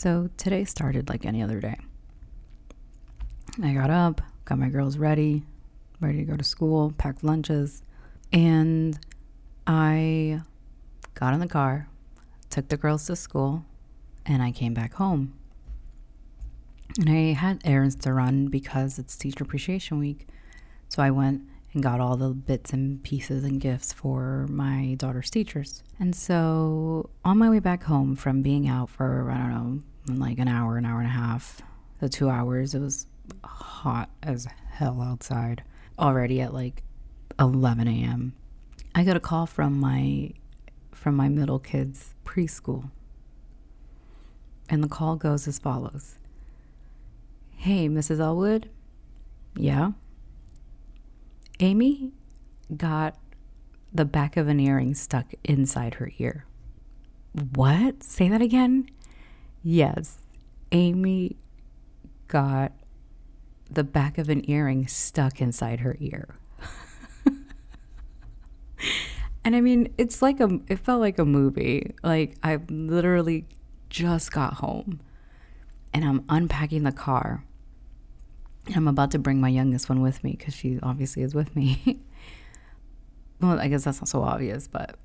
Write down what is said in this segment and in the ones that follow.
So today started like any other day. I got up, got my girls ready, ready to go to school, packed lunches, and I got in the car, took the girls to school, and I came back home. And I had errands to run because it's Teacher Appreciation Week. So I went and got all the bits and pieces and gifts for my daughter's teachers. And so on my way back home from being out for, I don't know, like an hour, an hour and a half, the two hours, it was hot as hell outside already at like 11 a.m. I got a call from my from my middle kids preschool. And the call goes as follows. Hey, Mrs. Elwood? Yeah. Amy got the back of an earring stuck inside her ear. What? Say that again? Yes. Amy got the back of an earring stuck inside her ear. and I mean, it's like a, it felt like a movie. Like, I literally just got home and I'm unpacking the car. And I'm about to bring my youngest one with me because she obviously is with me. well, I guess that's not so obvious, but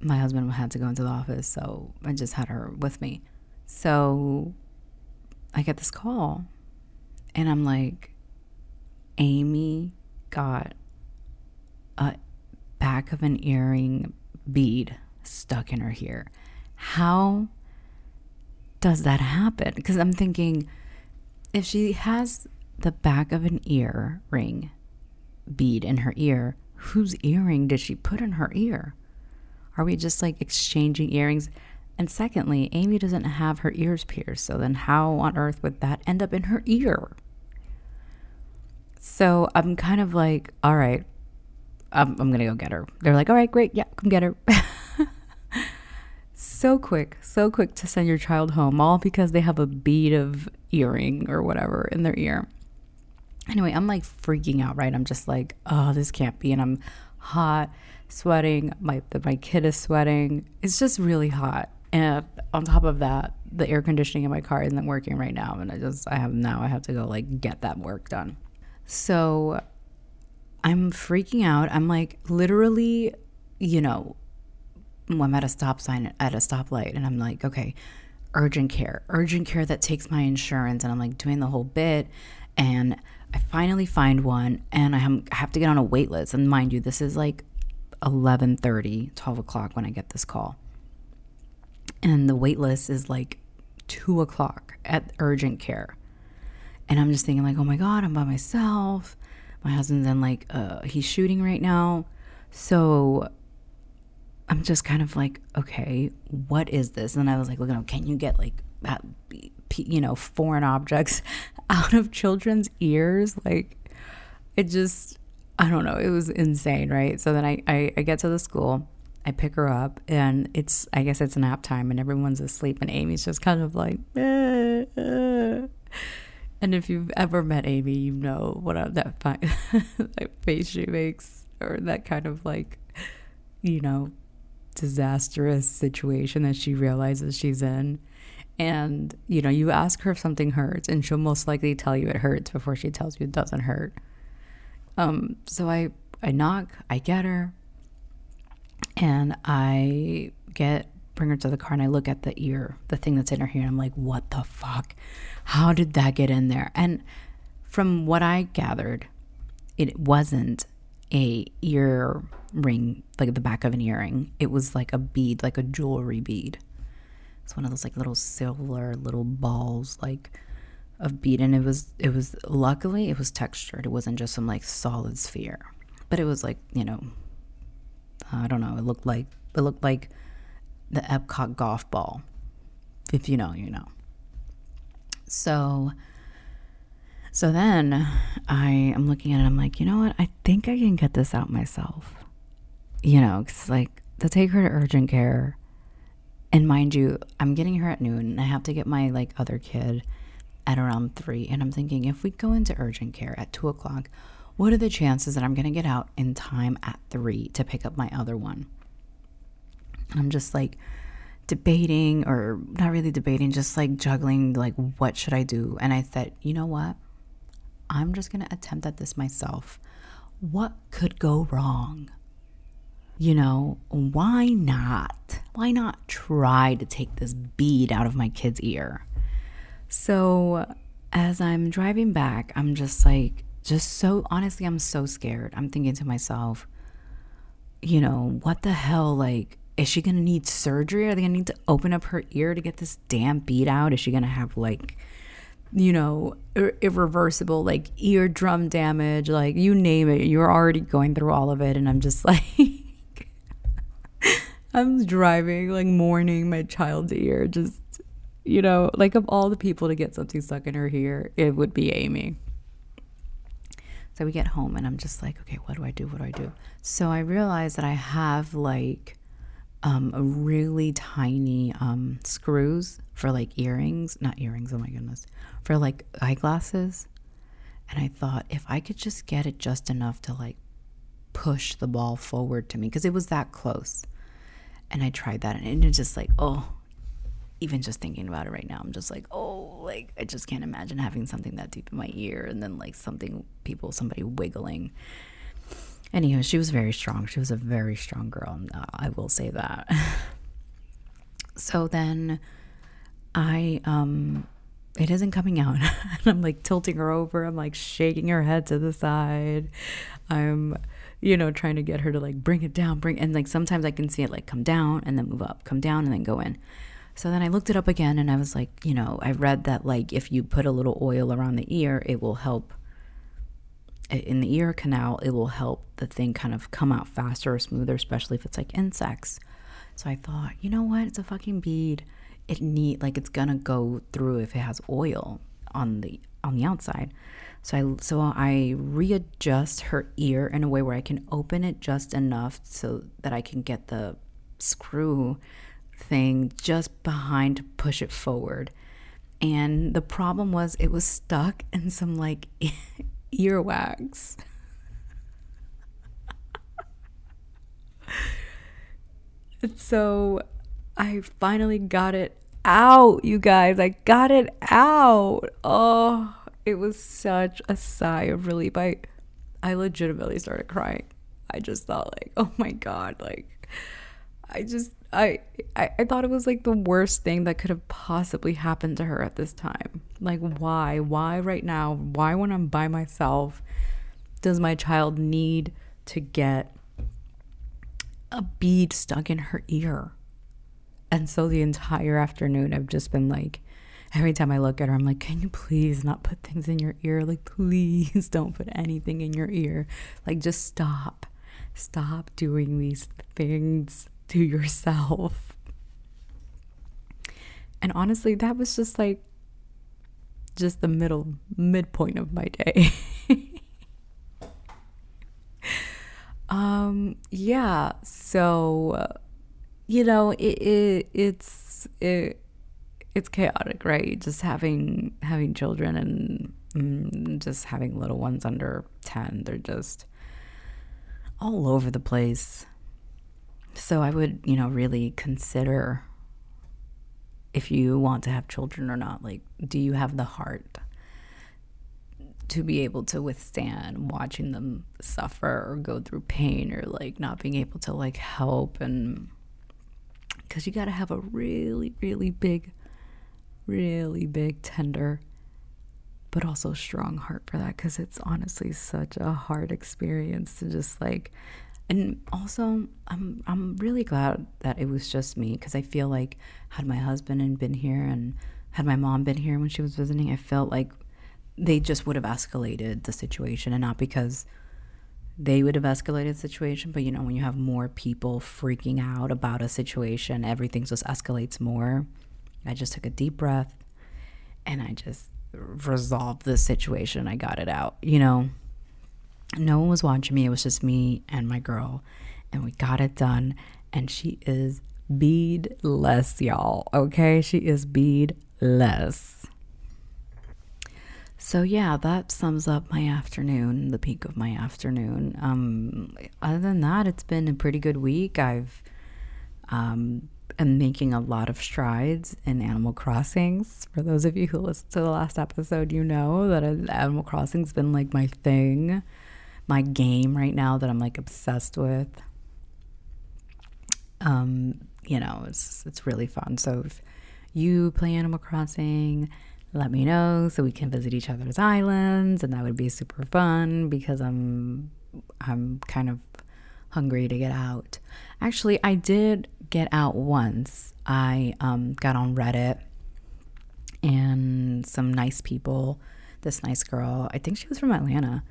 my husband had to go into the office, so I just had her with me. So I get this call, and I'm like, Amy got a back of an earring bead stuck in her ear. How does that happen? Because I'm thinking if she has the back of an ear ring bead in her ear, whose earring did she put in her ear? Are we just like exchanging earrings? And secondly, Amy doesn't have her ears pierced, so then how on earth would that end up in her ear? So I'm kind of like, all right, I'm, I'm gonna go get her. They're like, all right, great, yeah, come get her. so quick, so quick to send your child home, all because they have a bead of earring or whatever in their ear. Anyway, I'm like freaking out, right? I'm just like, oh, this can't be. And I'm hot, sweating. My my kid is sweating. It's just really hot. And on top of that, the air conditioning in my car isn't working right now. And I just, I have now, I have to go like get that work done. So I'm freaking out. I'm like literally, you know, I'm at a stop sign at a stoplight and I'm like, okay, urgent care, urgent care that takes my insurance. And I'm like doing the whole bit. And I finally find one and I have to get on a wait list. And mind you, this is like 11:30, 12 o'clock when I get this call. And the wait list is like two o'clock at urgent care. And I'm just thinking like, oh my God, I'm by myself. My husband's in like uh he's shooting right now. So I'm just kind of like, okay, what is this? And I was like, look, can you get like you know, foreign objects out of children's ears. Like, it just, I don't know, it was insane, right? So then I, I, I get to the school, I pick her up, and it's, I guess it's nap time, and everyone's asleep, and Amy's just kind of like, eh, and if you've ever met Amy, you know what a, that, that face she makes, or that kind of like, you know, disastrous situation that she realizes she's in. And you know you ask her if something hurts and she'll most likely tell you it hurts before she tells you it doesn't hurt. Um so i i knock i get her and i get bring her to the car and i look at the ear the thing that's in her ear and i'm like what the fuck how did that get in there and from what i gathered it wasn't a ear ring like the back of an earring it was like a bead like a jewelry bead it's one of those like little silver little balls like of bead and it was it was luckily it was textured. It wasn't just some like solid sphere. But it was like, you know, I don't know, it looked like it looked like the Epcot golf ball. If you know, you know. So so then I am looking at it, I'm like, you know what? I think I can get this out myself. You know, it's like to take her to urgent care and mind you, I'm getting her at noon and I have to get my like other kid at around three. And I'm thinking if we go into urgent care at two o'clock, what are the chances that I'm going to get out in time at three to pick up my other one? And I'm just like debating or not really debating, just like juggling, like, what should I do? And I said, you know what? I'm just going to attempt at this myself. What could go wrong? You know, why not? Why not try to take this bead out of my kid's ear? So, as I'm driving back, I'm just like, just so honestly, I'm so scared. I'm thinking to myself, you know, what the hell? Like, is she gonna need surgery? Are they gonna need to open up her ear to get this damn beat out? Is she gonna have like, you know, ir- irreversible like eardrum damage? Like, you name it. You're already going through all of it, and I'm just like. I'm driving, like mourning my child's ear. Just, you know, like of all the people to get something stuck in her ear, it would be Amy. So we get home and I'm just like, okay, what do I do? What do I do? So I realize that I have like um, a really tiny um, screws for like earrings, not earrings, oh my goodness, for like eyeglasses. And I thought if I could just get it just enough to like push the ball forward to me, because it was that close. And I tried that and it's just like, oh, even just thinking about it right now, I'm just like, oh, like I just can't imagine having something that deep in my ear and then like something, people, somebody wiggling. Anywho, she was very strong. She was a very strong girl. Uh, I will say that. so then I, um, it isn't coming out. and I'm like tilting her over. I'm like shaking her head to the side. I'm, you know, trying to get her to like bring it down, bring, and like sometimes I can see it like come down and then move up, come down and then go in. So then I looked it up again and I was like, you know, I read that like if you put a little oil around the ear, it will help in the ear canal, it will help the thing kind of come out faster or smoother, especially if it's like insects. So I thought, you know what? It's a fucking bead. It need like it's gonna go through if it has oil on the on the outside. So I so I readjust her ear in a way where I can open it just enough so that I can get the screw thing just behind to push it forward. And the problem was it was stuck in some like earwax. so I finally got it out, you guys. I got it out. Oh, it was such a sigh of relief. I I legitimately started crying. I just thought like, oh my god, like I just I, I thought it was like the worst thing that could have possibly happened to her at this time. Like why? Why right now? Why when I'm by myself does my child need to get a bead stuck in her ear? And so the entire afternoon I've just been like every time I look at her I'm like, "Can you please not put things in your ear? Like please don't put anything in your ear. Like just stop. Stop doing these things." To yourself. And honestly, that was just like just the middle midpoint of my day. um yeah, so you know, it, it it's it it's chaotic, right? Just having having children and mm, just having little ones under 10, they're just all over the place. So I would, you know, really consider if you want to have children or not. Like, do you have the heart to be able to withstand watching them suffer or go through pain or like not being able to like help? And because you got to have a really, really big, really big, tender, but also strong heart for that because it's honestly such a hard experience to just like and also i'm i'm really glad that it was just me because i feel like had my husband and been here and had my mom been here when she was visiting i felt like they just would have escalated the situation and not because they would have escalated the situation but you know when you have more people freaking out about a situation everything just escalates more. I just took a deep breath and i just resolved the situation. I got it out you know no one was watching me. It was just me and my girl. And we got it done. And she is beadless, y'all. Okay? She is beadless. So yeah, that sums up my afternoon, the peak of my afternoon. Um, other than that, it's been a pretty good week. I've um, am making a lot of strides in Animal Crossings. For those of you who listened to the last episode, you know that Animal Crossing's been like my thing, my game right now that I'm like obsessed with. Um, you know, it's it's really fun. So if you play Animal Crossing, let me know so we can visit each other's islands and that would be super fun because I'm I'm kind of hungry to get out. Actually, I did get out once. I um, got on Reddit and some nice people. This nice girl, I think she was from Atlanta.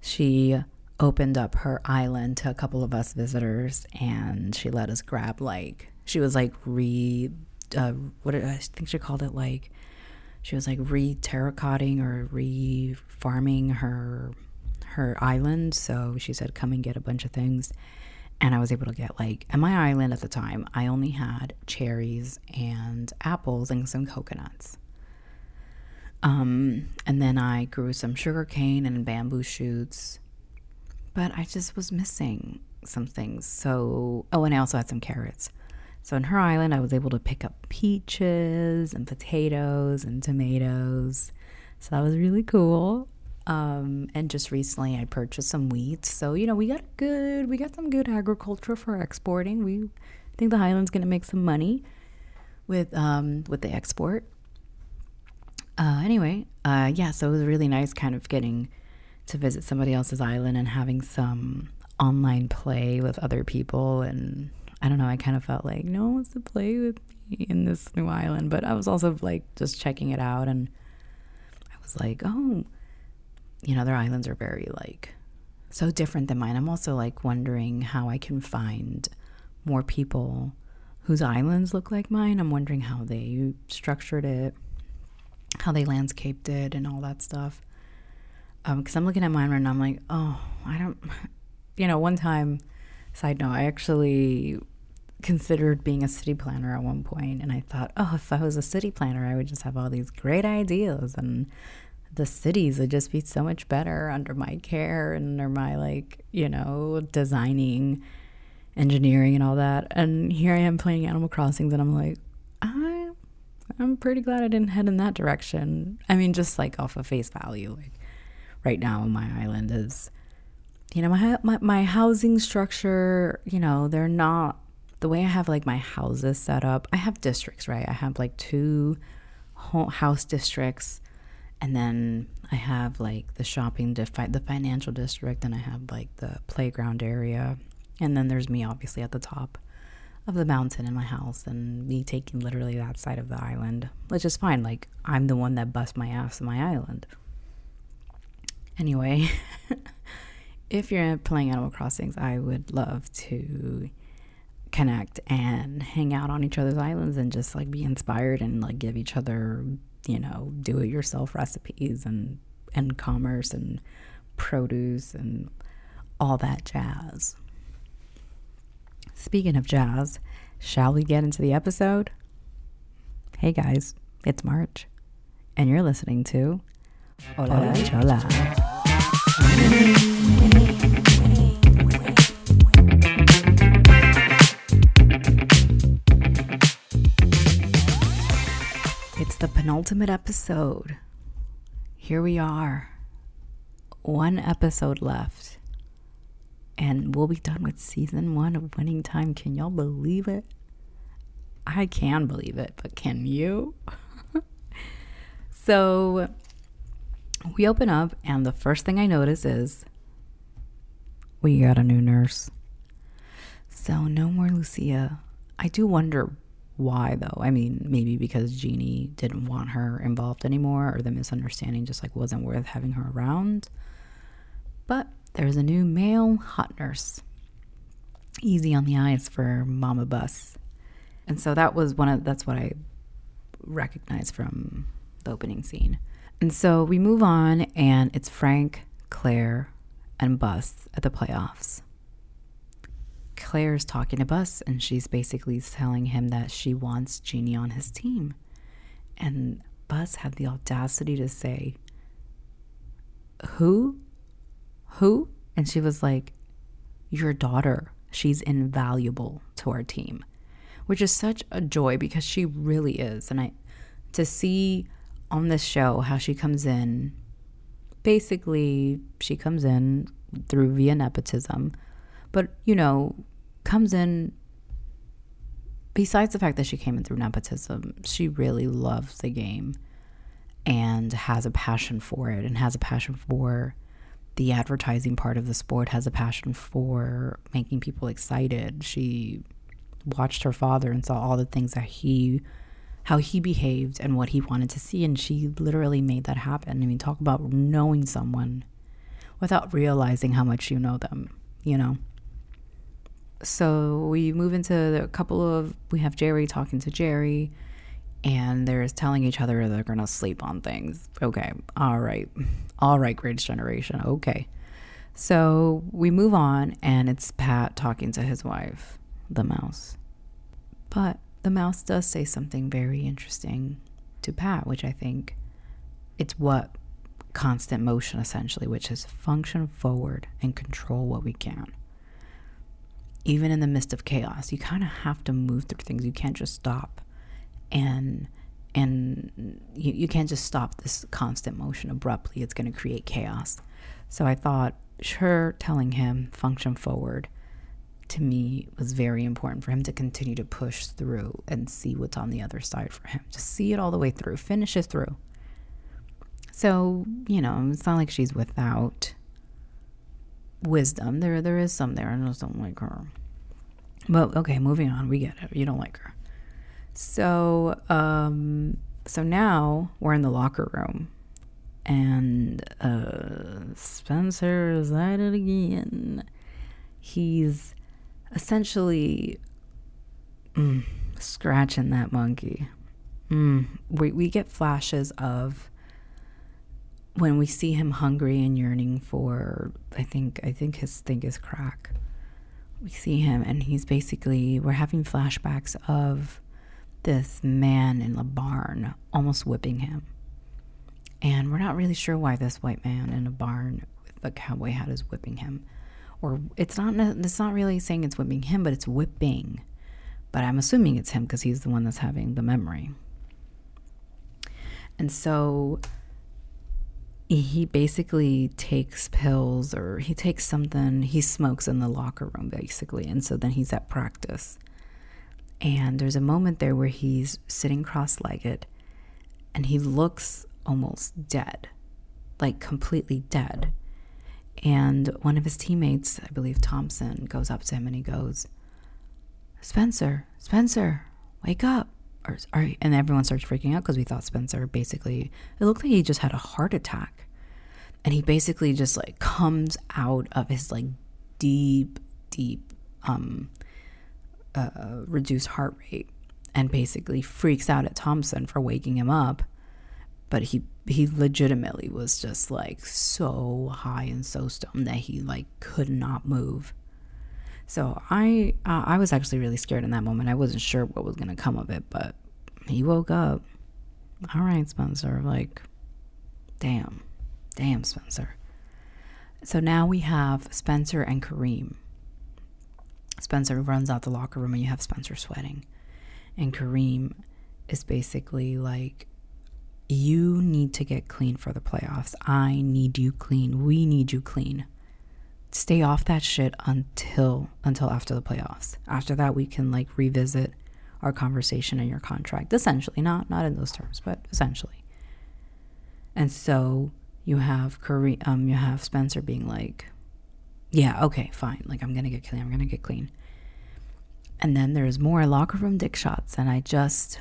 She opened up her island to a couple of us visitors and she let us grab like she was like re uh, what did, I think she called it like she was like re terracotting or re farming her her island. So she said, "Come and get a bunch of things." And I was able to get like at my island at the time, I only had cherries and apples and some coconuts. Um, and then I grew some sugar cane and bamboo shoots, but I just was missing some things. So, oh, and I also had some carrots. So in her island, I was able to pick up peaches and potatoes and tomatoes. So that was really cool. Um, and just recently, I purchased some wheat. So you know, we got good, we got some good agriculture for exporting. We I think the Highland's to make some money with um, with the export. Uh, anyway, uh, yeah, so it was really nice, kind of getting to visit somebody else's island and having some online play with other people and I don't know, I kind of felt like no one wants to play with me in this new island, but I was also like just checking it out and I was like, oh, you know, their islands are very like so different than mine. I'm also like wondering how I can find more people whose islands look like mine. I'm wondering how they structured it, how they landscaped it, and all that stuff. Because um, I'm looking at mine right now, I'm like, oh, I don't, you know, one time Side note, I actually considered being a city planner at one point and I thought, oh, if I was a city planner, I would just have all these great ideas and the cities would just be so much better under my care and under my like, you know, designing, engineering and all that. And here I am playing Animal Crossings and I'm like, I I'm pretty glad I didn't head in that direction. I mean, just like off of face value, like right now on my island is you know my, my my housing structure you know they're not the way i have like my houses set up i have districts right i have like two house districts and then i have like the shopping the financial district and i have like the playground area and then there's me obviously at the top of the mountain in my house and me taking literally that side of the island which is fine like i'm the one that busts my ass in my island anyway if you're playing Animal Crossings, I would love to connect and hang out on each other's islands and just like be inspired and like give each other, you know, do it yourself recipes and and commerce and produce and all that jazz. Speaking of jazz, shall we get into the episode? Hey guys, it's March, and you're listening to Hola Chola. It's the penultimate episode. Here we are. One episode left. And we'll be done with season one of Winning Time. Can y'all believe it? I can believe it, but can you? so we open up, and the first thing I notice is we got a new nurse. So, no more Lucia. I do wonder why, though. I mean, maybe because Jeanie didn't want her involved anymore, or the misunderstanding just like wasn't worth having her around. But there's a new male hot nurse. Easy on the eyes for Mama Buss. And so that was one of that's what I recognized from the opening scene. And so we move on, and it's Frank, Claire, and Buss at the playoffs. Claire's talking to Buss, and she's basically telling him that she wants Jeanie on his team. And Buss had the audacity to say, Who? Who? And she was like, Your daughter. She's invaluable to our team. which is such a joy because she really is. And I to see on this show how she comes in basically she comes in through via nepotism, but you know, comes in besides the fact that she came in through nepotism, she really loves the game and has a passion for it and has a passion for the advertising part of the sport, has a passion for making people excited. She watched her father and saw all the things that he how he behaved and what he wanted to see and she literally made that happen. I mean, talk about knowing someone without realizing how much you know them, you know. So we move into a couple of we have Jerry talking to Jerry and they're telling each other they're going to sleep on things. Okay. All right. All right, greatest generation. Okay. So we move on and it's Pat talking to his wife, the mouse. But the mouse does say something very interesting to Pat, which I think it's what constant motion essentially, which is function forward and control what we can. Even in the midst of chaos, you kind of have to move through things. You can't just stop and and you, you can't just stop this constant motion abruptly. It's going to create chaos. So I thought sure telling him function forward to me was very important for him to continue to push through and see what's on the other side for him. Just see it all the way through, finish it through. So, you know, it's not like she's without wisdom. There there is some there. I just don't like her. But okay, moving on. We get it. You don't like her. So, um, so now we're in the locker room and uh, Spencer is at it again. He's essentially mm, scratching that monkey. Mm, we, we get flashes of when we see him hungry and yearning for I think I think his thing is crack. We see him and he's basically we're having flashbacks of this man in the barn almost whipping him. And we're not really sure why this white man in a barn with a cowboy hat is whipping him or it's not it's not really saying it's whipping him, but it's whipping. But I'm assuming it's him because he's the one that's having the memory. And so he basically takes pills or he takes something, he smokes in the locker room basically. And so then he's at practice. And there's a moment there where he's sitting cross legged and he looks almost dead, like completely dead. And one of his teammates, I believe Thompson, goes up to him and he goes, Spencer, Spencer, wake up. Or, or, and everyone starts freaking out because we thought Spencer basically, it looked like he just had a heart attack. And he basically just like comes out of his like deep, deep, um, uh, reduced heart rate and basically freaks out at Thompson for waking him up but he he legitimately was just like so high and so stoned that he like could not move. So I uh, I was actually really scared in that moment. I wasn't sure what was gonna come of it, but he woke up. All right, Spencer. Like, damn, damn, Spencer. So now we have Spencer and Kareem. Spencer runs out the locker room and you have Spencer sweating, and Kareem is basically like you need to get clean for the playoffs. I need you clean. We need you clean. Stay off that shit until until after the playoffs. After that we can like revisit our conversation and your contract. Essentially, not not in those terms, but essentially. And so you have Kareem, um you have Spencer being like, Yeah, okay, fine. Like I'm gonna get clean, I'm gonna get clean. And then there's more locker room dick shots, and I just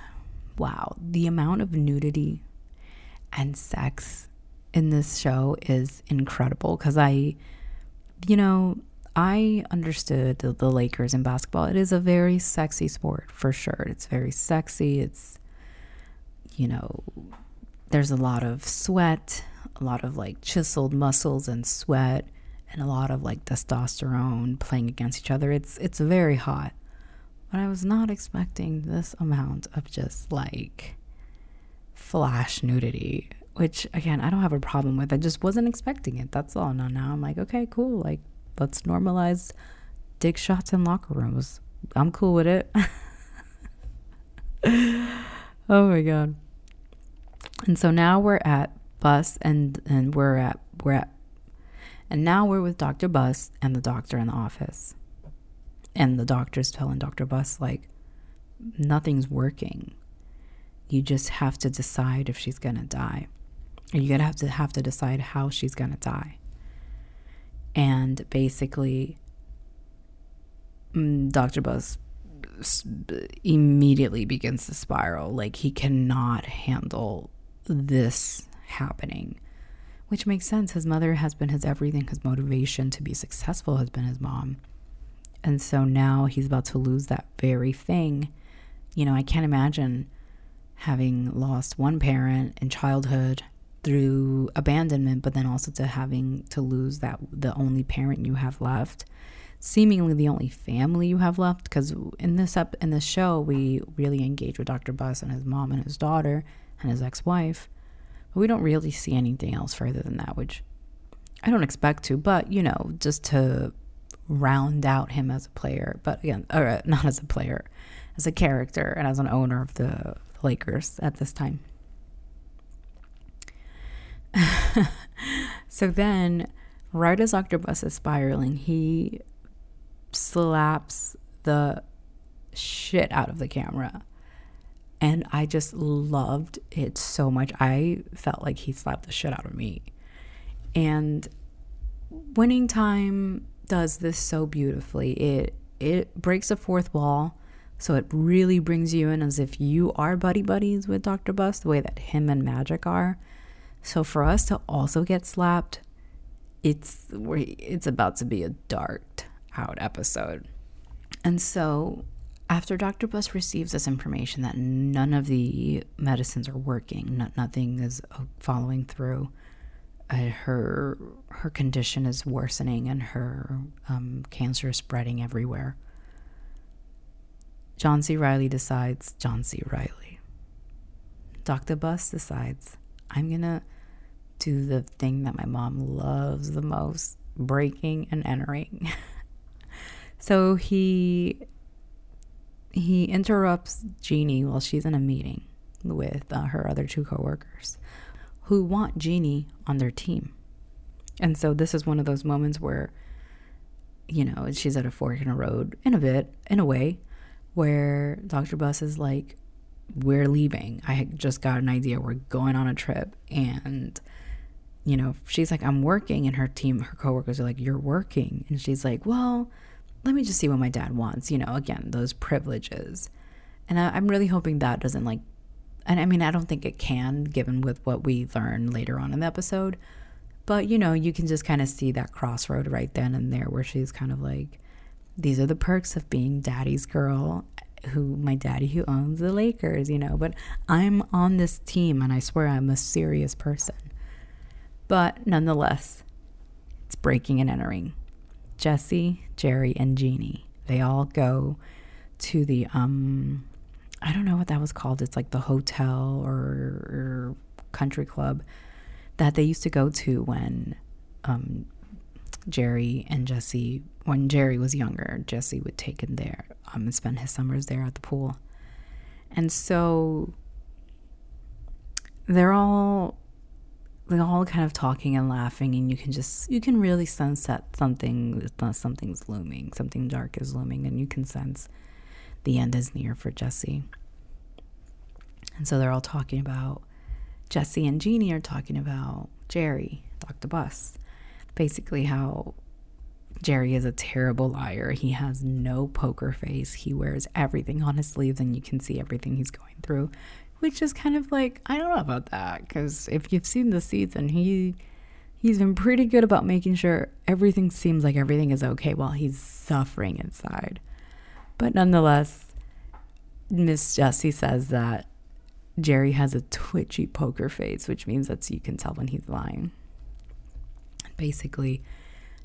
wow, the amount of nudity and sex in this show is incredible because I, you know, I understood the, the Lakers in basketball. It is a very sexy sport for sure. It's very sexy. It's, you know, there's a lot of sweat, a lot of like chiseled muscles and sweat, and a lot of like testosterone playing against each other. It's it's very hot. But I was not expecting this amount of just like flash nudity, which again, I don't have a problem with. I just wasn't expecting it. That's all. Now, now I'm like, okay, cool. Like, let's normalize dick shots in locker rooms. I'm cool with it. oh my god. And so now we're at Bus and and we're at we're at and now we're with Dr. Buss and the doctor in the office. And the doctor's telling Dr. Buss like nothing's working. You just have to decide if she's gonna die. Or you're gonna have to have to decide how she's gonna die. And basically mm, Dr. Buss immediately begins to spiral. Like he cannot handle this happening, which makes sense. His mother has been his everything, his motivation to be successful has been his mom. And so now he's about to lose that very thing. You know, I can't imagine having lost one parent in childhood through abandonment, but then also to having to lose that the only parent you have left seemingly the only family you have left because in this up in this show we really engage with Dr. Buss and his mom and his daughter and his ex-wife. But we don't really see anything else further than that, which I don't expect to, but you know, just to round out him as a player, but again, or uh, not as a player, as a character and as an owner of the Lakers at this time. so then, right as. Buss is spiraling, he slaps the shit out of the camera. And I just loved it so much. I felt like he slapped the shit out of me. And winning time does this so beautifully. It it breaks the fourth wall. So it really brings you in as if you are buddy buddies with Dr. Buss, the way that him and Magic are. So for us to also get slapped, it's it's about to be a dark out episode. And so, after Dr. Buss receives this information that none of the medicines are working, not, nothing is uh, following through, uh, her her condition is worsening and her um, cancer is spreading everywhere. John C. Reilly decides, John C. Reilly. Dr. Buss decides, I'm gonna do the thing that my mom loves the most breaking and entering. So he he interrupts Jeanie while she's in a meeting with uh, her other two coworkers who want Jeanie on their team. And so this is one of those moments where you know, she's at a fork in a road in a bit, in a way, where Dr. Buss is like, We're leaving. I just got an idea. We're going on a trip. And, you know, she's like, I'm working. And her team, her coworkers are like, You're working. And she's like, Well, let me just see what my dad wants. You know, again, those privileges. And I, I'm really hoping that doesn't like, and I mean, I don't think it can, given with what we learn later on in the episode. But, you know, you can just kind of see that crossroad right then and there where she's kind of like, these are the perks of being daddy's girl who my daddy who owns the Lakers, you know, but I'm on this team and I swear I'm a serious person. But nonetheless, it's breaking and entering. Jessie, Jerry, and Jeanie. They all go to the um I don't know what that was called. It's like the hotel or, or country club that they used to go to when um Jerry and Jessie when Jerry was younger, Jessie would take him there um, and spend his summers there at the pool. And so they're all they're all kind of talking and laughing and you can just you can really sense that something uh, something's looming something dark is looming and you can sense the end is near for jessie. And so they're all talking about jessie and jeanie are talking about jerry dr buss basically how jerry is a terrible liar. He has no poker face. He wears everything on his sleeves and you can see everything he's going through which is kind of like I don't know about that because if you've seen the season, he he's been pretty good about making sure everything seems like everything is okay while he's suffering inside. But nonetheless, Miss Jessie says that Jerry has a twitchy poker face, which means that you can tell when he's lying. Basically,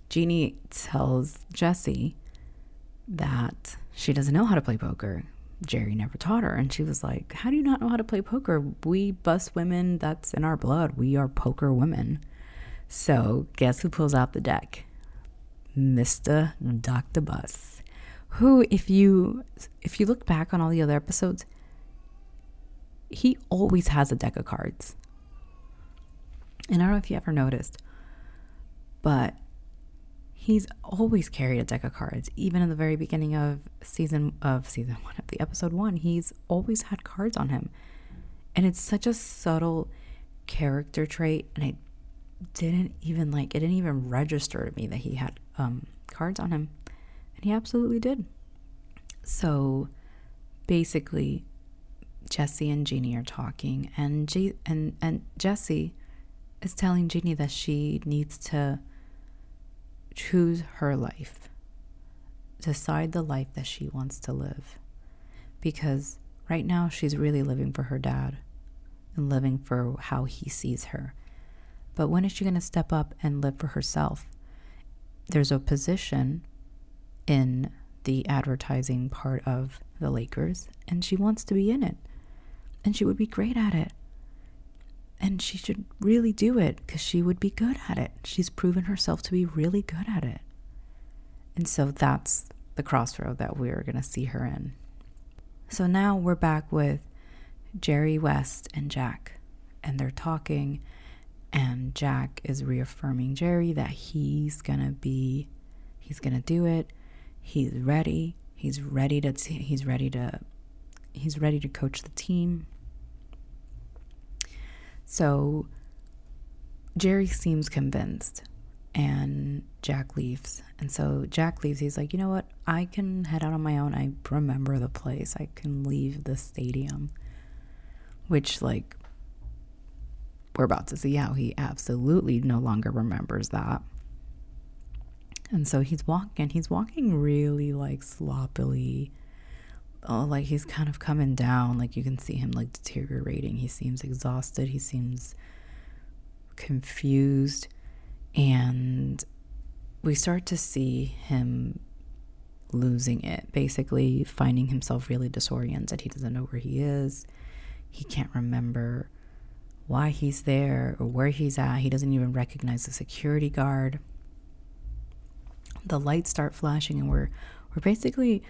Jeanie tells Jessie that she doesn't know how to play poker. Jerry never taught her. And she was like, How do you not know how to play poker? We Buss women, that's in our blood. We are poker women. So guess who pulls out the deck? Mr. Dr. Buss. Who, if you if you look back on all the other episodes, he always has a deck of cards. And I don't know if you ever noticed, but he's always carried a deck of cards. Even in the very beginning of season of season one of the episode one, he's always had cards on him. And it's such a subtle character trait, and I didn't even like it didn't even register to me that he had um, cards on him. And he absolutely did. So basically Jessie and Jeanie are talking, and G- and and Jessie is telling Jeanie that she needs to choose her life, decide the life that she wants to live, because right now she's really living for her dad and living for how he sees her. But when is she going to step up and live for herself? There's a position in the advertising part of the Lakers, and she wants to be in it and she would be great at it. And she should really do it because she would be good at it. She's proven herself to be really good at it. And so that's the crossroad that we're going to see her in. So now we're back with Jerry West and Jack, and they're talking, and Jack is reaffirming Jerry that he's going to be, he's going to do it. He's ready. He's ready to, he's ready to, he's ready to coach the team. So Jerry seems convinced and Jack leaves. And so Jack leaves. He's like, you know what? I can head out on my own. I remember the place. I can leave the stadium. Which, like, we're about to see how he absolutely no longer remembers that. And so he's walking. He's walking really, like, sloppily oh, like he's kind of coming down. Like you can see him like deteriorating. He seems exhausted. He seems confused. And we start to see him losing it, basically finding himself really disoriented. He doesn't know where he is. He can't remember why he's there or where he's at. He doesn't even recognize the security guard. The lights start flashing and we're we're basically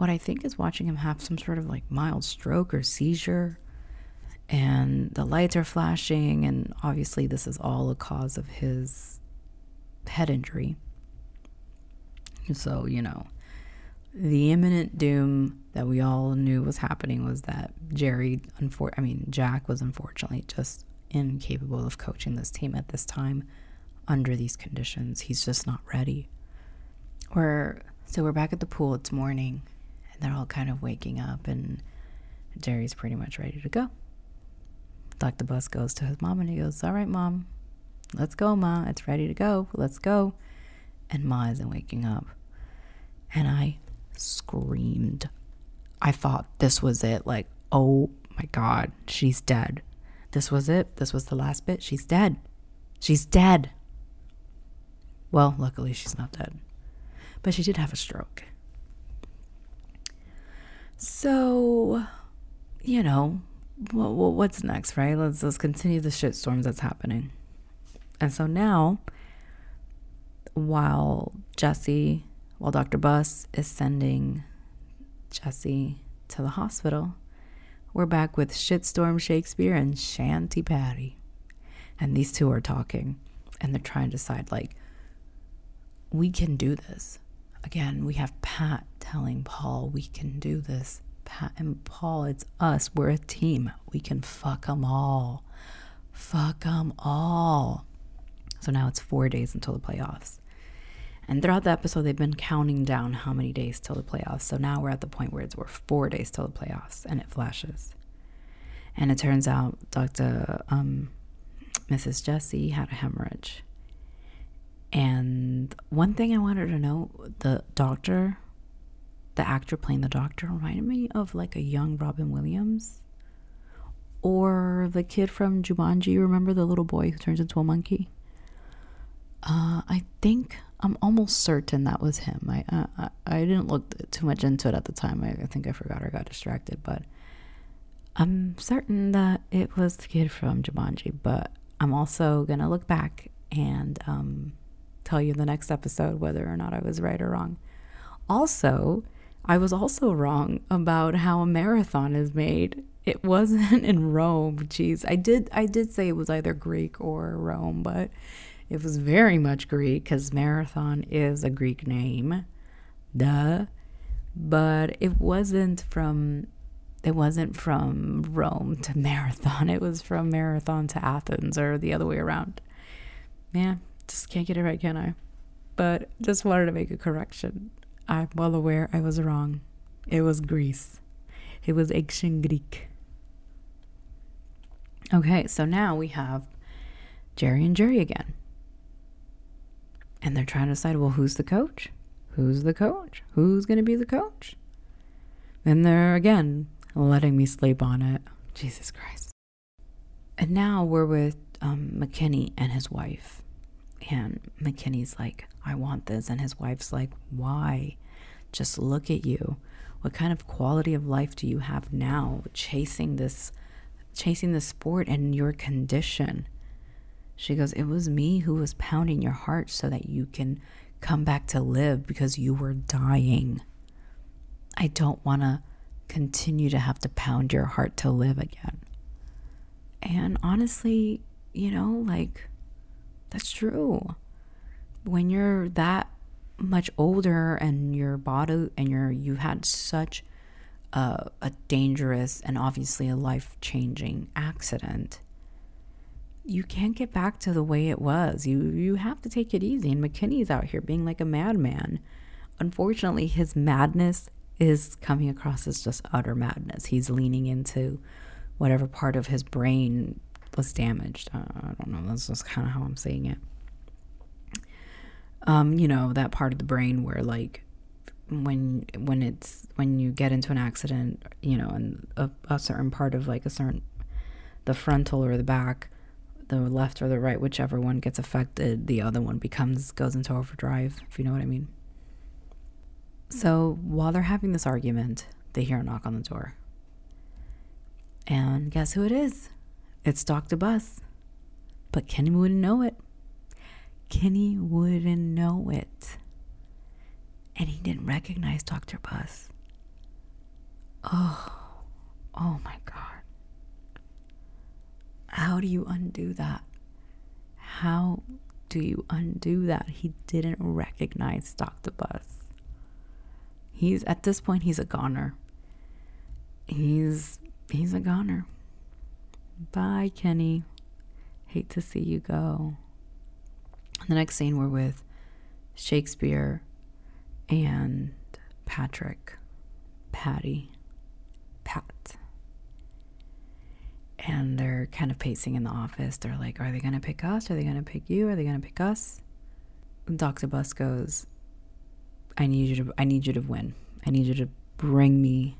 what I think is watching him have some sort of like mild stroke or seizure. And the lights are flashing, and obviously, this is all a cause of his head injury. So, you know, the imminent doom that we all knew was happening was that Jerry, unfor- I mean, Jack was unfortunately just incapable of coaching this team at this time under these conditions. He's just not ready. We're so we're back at the pool. It's morning, they're all kind of waking up, and Jerry's pretty much ready to go. Dr. Buss goes to his mom and he goes, All right, mom, let's go, ma. It's ready to go. Let's go. And ma isn't waking up. And I screamed. I thought this was it. Like, oh my God, she's dead. This was it. This was the last bit. She's dead. She's dead. Well, luckily she's not dead. But she did have a stroke. So, you know, what, what's next, right? Let's let's continue the shitstorms that's happening. And so now, while Jessie, while Dr. Buss is sending Jessie to the hospital, we're back with Shitstorm Shakespeare and Shanty Patty. And these two are talking and they're trying to decide, like, we can do this. Again, we have Pat telling Paul, we can do this. Pat and Paul, it's us. We're a team. We can fuck them all. Fuck them all. So now it's four days until the playoffs. And throughout the episode, they've been counting down how many days till the playoffs. So now we're at the point where it's we're four days till the playoffs, and it flashes. And it turns out Dr. Um, Mrs. Jessie had a hemorrhage. And one thing I wanted to know the doctor, the actor playing the doctor, reminded me of like a young Robin Williams or the kid from Jumanji. Remember the little boy who turns into a monkey? Uh, I think I'm almost certain that was him. I, uh, I didn't look too much into it at the time. I, I think I forgot or got distracted, but I'm certain that it was the kid from Jumanji. But I'm also gonna look back and um, tell you in the next episode whether or not I was right or wrong. Also, I was also wrong about how a marathon is made. it wasn't in Rome. Jeez, I did I did say it was either Greek or Rome, but it was very much Greek because marathon is a Greek name. Duh. But it wasn't from it wasn't from Rome to Marathon. It was from Marathon to Athens or the other way around. Yeah, just can't get it right, can I? But just wanted to make a correction. I'm well aware I was wrong. It was Greece. It was ancient Greek. Okay, so now we have Jerry and Jerry again. And they're trying to decide well, who's the coach? Who's the coach? Who's going to be the coach? And they're again letting me sleep on it. Jesus Christ. And now we're with um, McKinney and his wife. McKinney's like, I want this. And his wife's like, why? Just look at you. What kind of quality of life do you have now chasing this chasing the sport and your condition? She goes, It was me who was pounding your heart so that you can come back to live because you were dying. I don't want to continue to have to pound your heart to live again. And honestly, you know, like, that's true. When you're that much older and your body and your you had such a, a dangerous and obviously a life changing accident, you can't get back to the way it was. You you have to take it easy. And McKinney's out here being like a madman. Unfortunately, his madness is coming across as just utter madness. He's leaning into whatever part of his brain was damaged. I don't know. That's just kind of how I'm seeing it. Um, you know, that part of the brain where like when when it's when you get into an accident, you know, and a, a certain part of like a certain the frontal or the back, the left or the right, whichever one gets affected, the other one becomes goes into overdrive, if you know what I mean. So while they're having this argument, they hear a knock on the door. And guess who it is? It's Dr. Buss. But Kenny wouldn't know it. Kenny wouldn't know it. And he didn't recognize Dr. Buss. Oh, oh my God. How do you undo that? How do you undo that? He didn't recognize Dr. Buss. He's at this point he's a goner. He's he's a goner. Bye, Kenny. Hate to see you go. The next scene we're with Shakespeare and Patrick, Patty, Pat. And they're kind of pacing in the office. They're like, Are they going to pick us? Are they going to pick you? Are they going to pick us? And Dr. Buss goes, I need you to I need you to win. I need you to bring me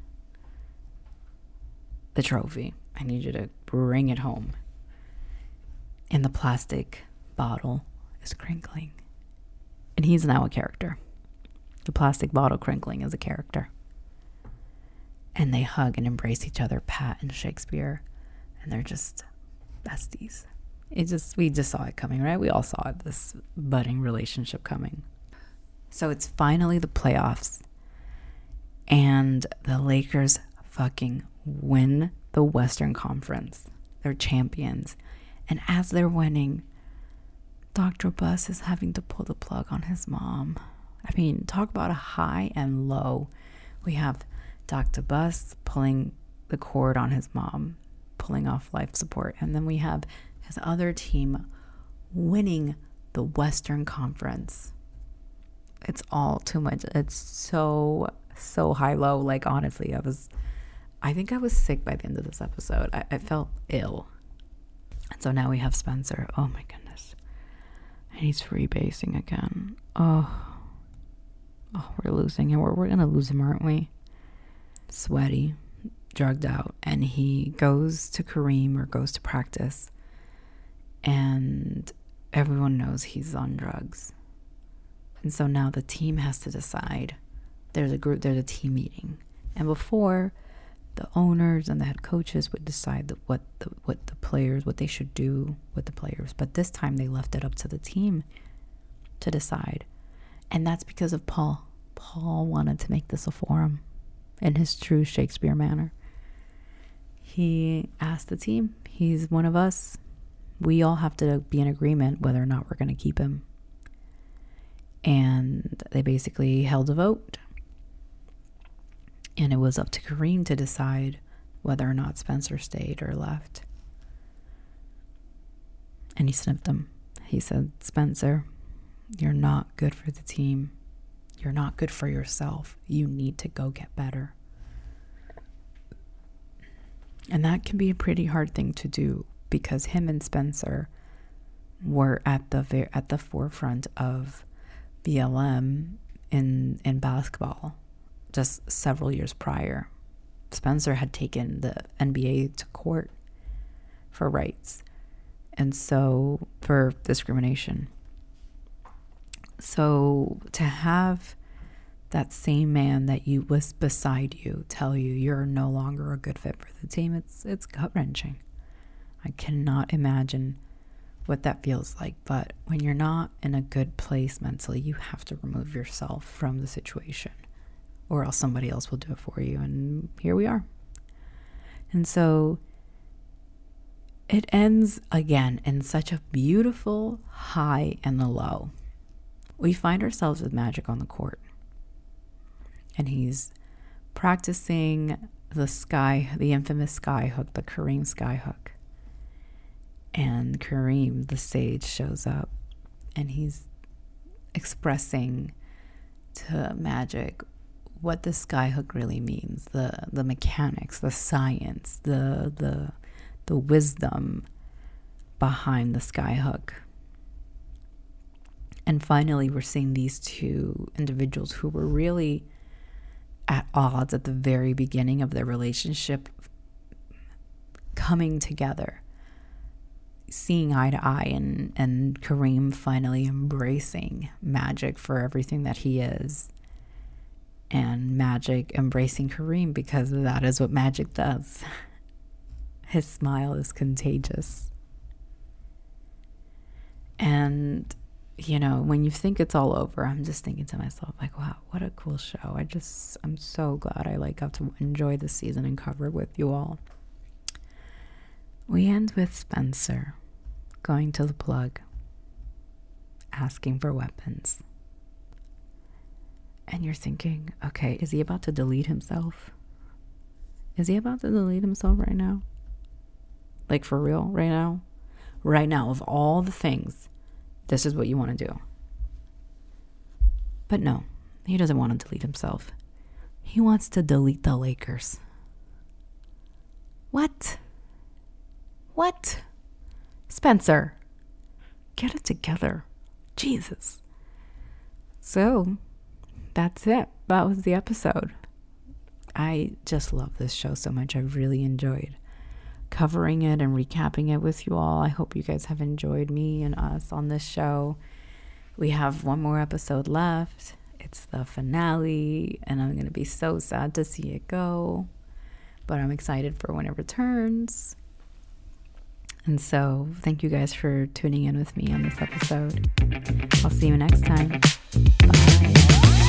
the trophy. I need you to bring it home. And the plastic bottle is crinkling. And he's now a character. The plastic bottle crinkling is a character. And they hug and embrace each other, Pat and Shakespeare. And they're just besties. It just we just saw it coming, right? We all saw it, this budding relationship coming. So it's finally the playoffs. And the Lakers fucking win the Western Conference. They're champions. And as they're winning, Dr. Buss is having to pull the plug on his mom. I mean, talk about a high and low. We have Dr. Buss pulling the cord on his mom, pulling off life support. And then we have his other team winning the Western Conference it's all too much. It's so so high low. Like honestly, I was I think I was sick by the end of this episode. I, I felt ill. And so now we have Spencer. Oh my goodness. And he's freebasing again. Oh. Oh, we're losing him. We're, we're gonna lose him, aren't we? Sweaty, drugged out, and he goes to Kareem or goes to practice, and everyone knows he's on drugs and so now the team has to decide. There's a group, there's a team meeting. And before, the owners and the head coaches would decide what the what the players what they should do with the players. But this time they left it up to the team to decide. And that's because of Paul. Paul wanted to make this a forum in his true Shakespeare manner. he asked the team, he's one of us. We all have to be in agreement whether or not we're going to keep him. And they basically held a vote. And it was up to Kareem to decide whether or not Spencer stayed or left. And he snipped him. He said, Spencer, you're not good for the team. You're not good for yourself. You need to go get better. And that can be a pretty hard thing to do because him and Spencer were at the at the forefront of BLM in in basketball just several years prior. Spencer had taken the NBA to court for rights and so for discrimination. So to have that same man that you was beside you tell you you're no longer a good fit for the team, it's it's gut wrenching. I cannot imagine what that feels like. But when you're not in a good place mentally, you have to remove yourself from the situation, or else somebody else will do it for you. And here we are. And so it ends again in such a beautiful high and a low. We find ourselves with Magic on the court, and he's practicing the sky, the infamous sky hook, the Kareem sky hook. And Kareem, the sage, shows up and he's expressing to Magic what the skyhook really means the the mechanics the science the the the wisdom behind the skyhook. And finally, we're seeing these two individuals who were really at odds at the very beginning of their relationship coming together, seeing eye to eye, and, and Kareem finally embracing Magic for everything that he is. And Magic embracing Kareem because that is what Magic does. His smile is contagious. And, you know, when you think it's all over, I'm just thinking to myself, like, wow, what a cool show. I just, I'm so glad I like got to enjoy the season and cover it with you all. We end with Spencer going to the plug, asking for weapons. And you're thinking, okay, is he about to delete himself? Is he about to delete himself right now? Like for real, right now? Right now, of all the things, this is what you want to do. But no, he doesn't want to delete himself. He wants to delete the Lakers. What? What? Spencer, get it together. Jesus. So, that's it. That was the episode. I just love this show so much. I really enjoyed covering it and recapping it with you all. I hope you guys have enjoyed me and us on this show. We have one more episode left. It's the finale, and I'm going to be so sad to see it go. But I'm excited for when it returns. And so, thank you guys for tuning in with me on this episode. I'll see you next time. Bye.